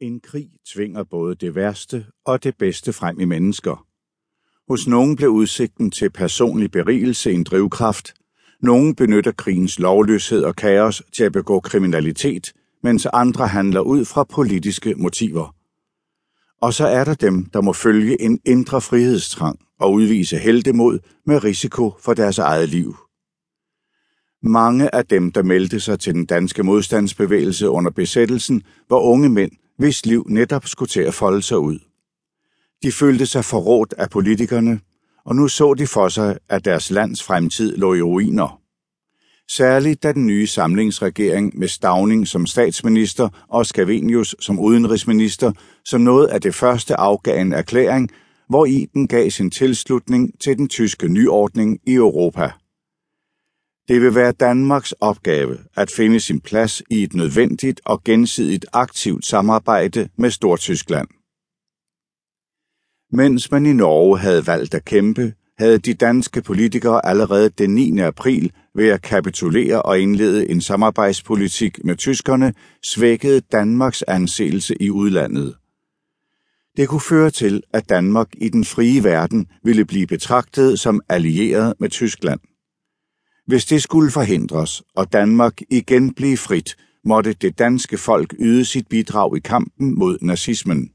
En krig tvinger både det værste og det bedste frem i mennesker. Hos nogen blev udsigten til personlig berigelse en drivkraft. Nogen benytter krigens lovløshed og kaos til at begå kriminalitet, mens andre handler ud fra politiske motiver. Og så er der dem, der må følge en indre frihedstrang og udvise heldemod med risiko for deres eget liv. Mange af dem, der meldte sig til den danske modstandsbevægelse under besættelsen, var unge mænd, hvis liv netop skulle til at folde sig ud. De følte sig forrådt af politikerne, og nu så de for sig, at deres lands fremtid lå i ruiner. Særligt da den nye samlingsregering med Stavning som statsminister og Scavenius som udenrigsminister som noget af det første afgav en erklæring, hvor i den gav sin tilslutning til den tyske nyordning i Europa. Det vil være Danmarks opgave at finde sin plads i et nødvendigt og gensidigt aktivt samarbejde med Stortyskland. Mens man i Norge havde valgt at kæmpe, havde de danske politikere allerede den 9. april ved at kapitulere og indlede en samarbejdspolitik med tyskerne svækket Danmarks anseelse i udlandet. Det kunne føre til, at Danmark i den frie verden ville blive betragtet som allieret med Tyskland. Hvis det skulle forhindres, og Danmark igen blive frit, måtte det danske folk yde sit bidrag i kampen mod nazismen.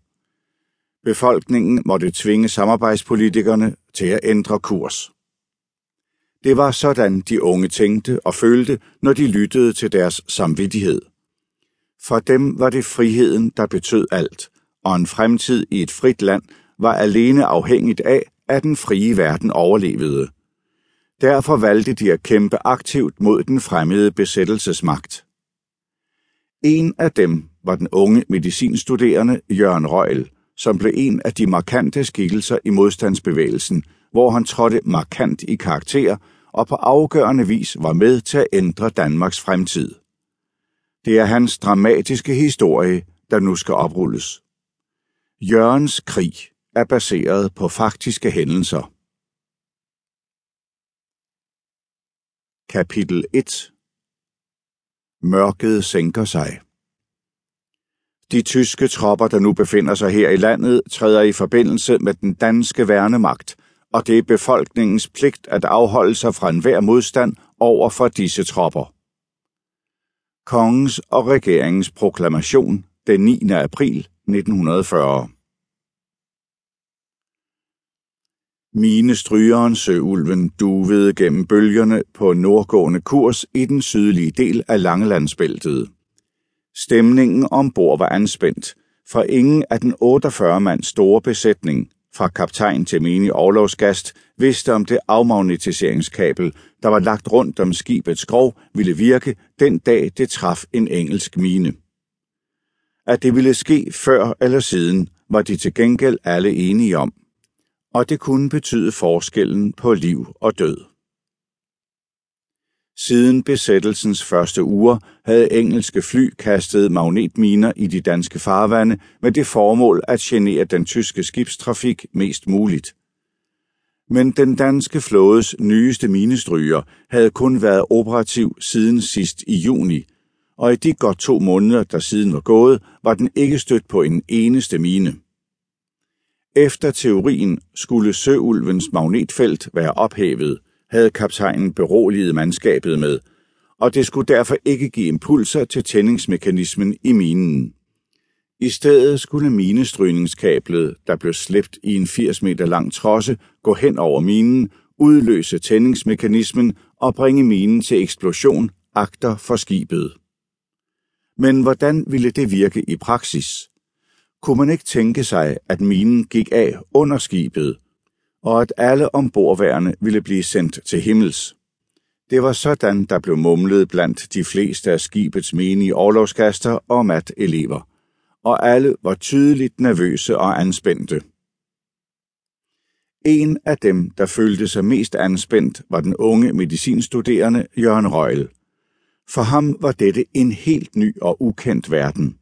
Befolkningen måtte tvinge samarbejdspolitikerne til at ændre kurs. Det var sådan, de unge tænkte og følte, når de lyttede til deres samvittighed. For dem var det friheden, der betød alt, og en fremtid i et frit land var alene afhængigt af, at den frie verden overlevede. Derfor valgte de at kæmpe aktivt mod den fremmede besættelsesmagt. En af dem var den unge medicinstuderende Jørgen Røgel, som blev en af de markante skikkelser i modstandsbevægelsen, hvor han trådte markant i karakter og på afgørende vis var med til at ændre Danmarks fremtid. Det er hans dramatiske historie, der nu skal oprulles. Jørgens krig er baseret på faktiske hændelser. Kapitel 1 Mørket sænker sig. De tyske tropper, der nu befinder sig her i landet, træder i forbindelse med den danske værnemagt, og det er befolkningens pligt at afholde sig fra enhver modstand over for disse tropper. Kongens og regeringens proklamation den 9. april 1940 Mine strygeren Søulven duvede gennem bølgerne på nordgående kurs i den sydlige del af Langelandsbæltet. Stemningen ombord var anspændt, for ingen af den 48 mands store besætning, fra kaptajn til menig overlovsgast, vidste om det afmagnetiseringskabel, der var lagt rundt om skibets skrov, ville virke den dag det traf en engelsk mine. At det ville ske før eller siden, var de til gengæld alle enige om og det kunne betyde forskellen på liv og død. Siden besættelsens første uger havde engelske fly kastet magnetminer i de danske farvande med det formål at genere den tyske skibstrafik mest muligt. Men den danske flådes nyeste minestryger havde kun været operativ siden sidst i juni, og i de godt to måneder, der siden var gået, var den ikke stødt på en eneste mine. Efter teorien skulle søulvens magnetfelt være ophævet, havde kaptajnen beroliget mandskabet med, og det skulle derfor ikke give impulser til tændingsmekanismen i minen. I stedet skulle minestrygningskablet, der blev slæbt i en 80 meter lang trosse, gå hen over minen, udløse tændingsmekanismen og bringe minen til eksplosion agter for skibet. Men hvordan ville det virke i praksis? Kunne man ikke tænke sig, at minen gik af under skibet, og at alle ombordværende ville blive sendt til himmels. Det var sådan, der blev mumlet blandt de fleste af skibets menige overlovskaster og mat-elever, og alle var tydeligt nervøse og anspændte. En af dem, der følte sig mest anspændt, var den unge medicinstuderende Jørgen Røgel. For ham var dette en helt ny og ukendt verden.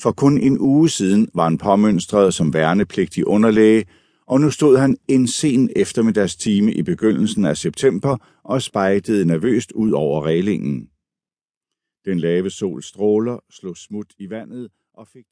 For kun en uge siden var han påmønstret som værnepligtig underlæge, og nu stod han en sen eftermiddagstime i begyndelsen af september og spejtede nervøst ud over reglingen. Den lave sol stråler slog smut i vandet og fik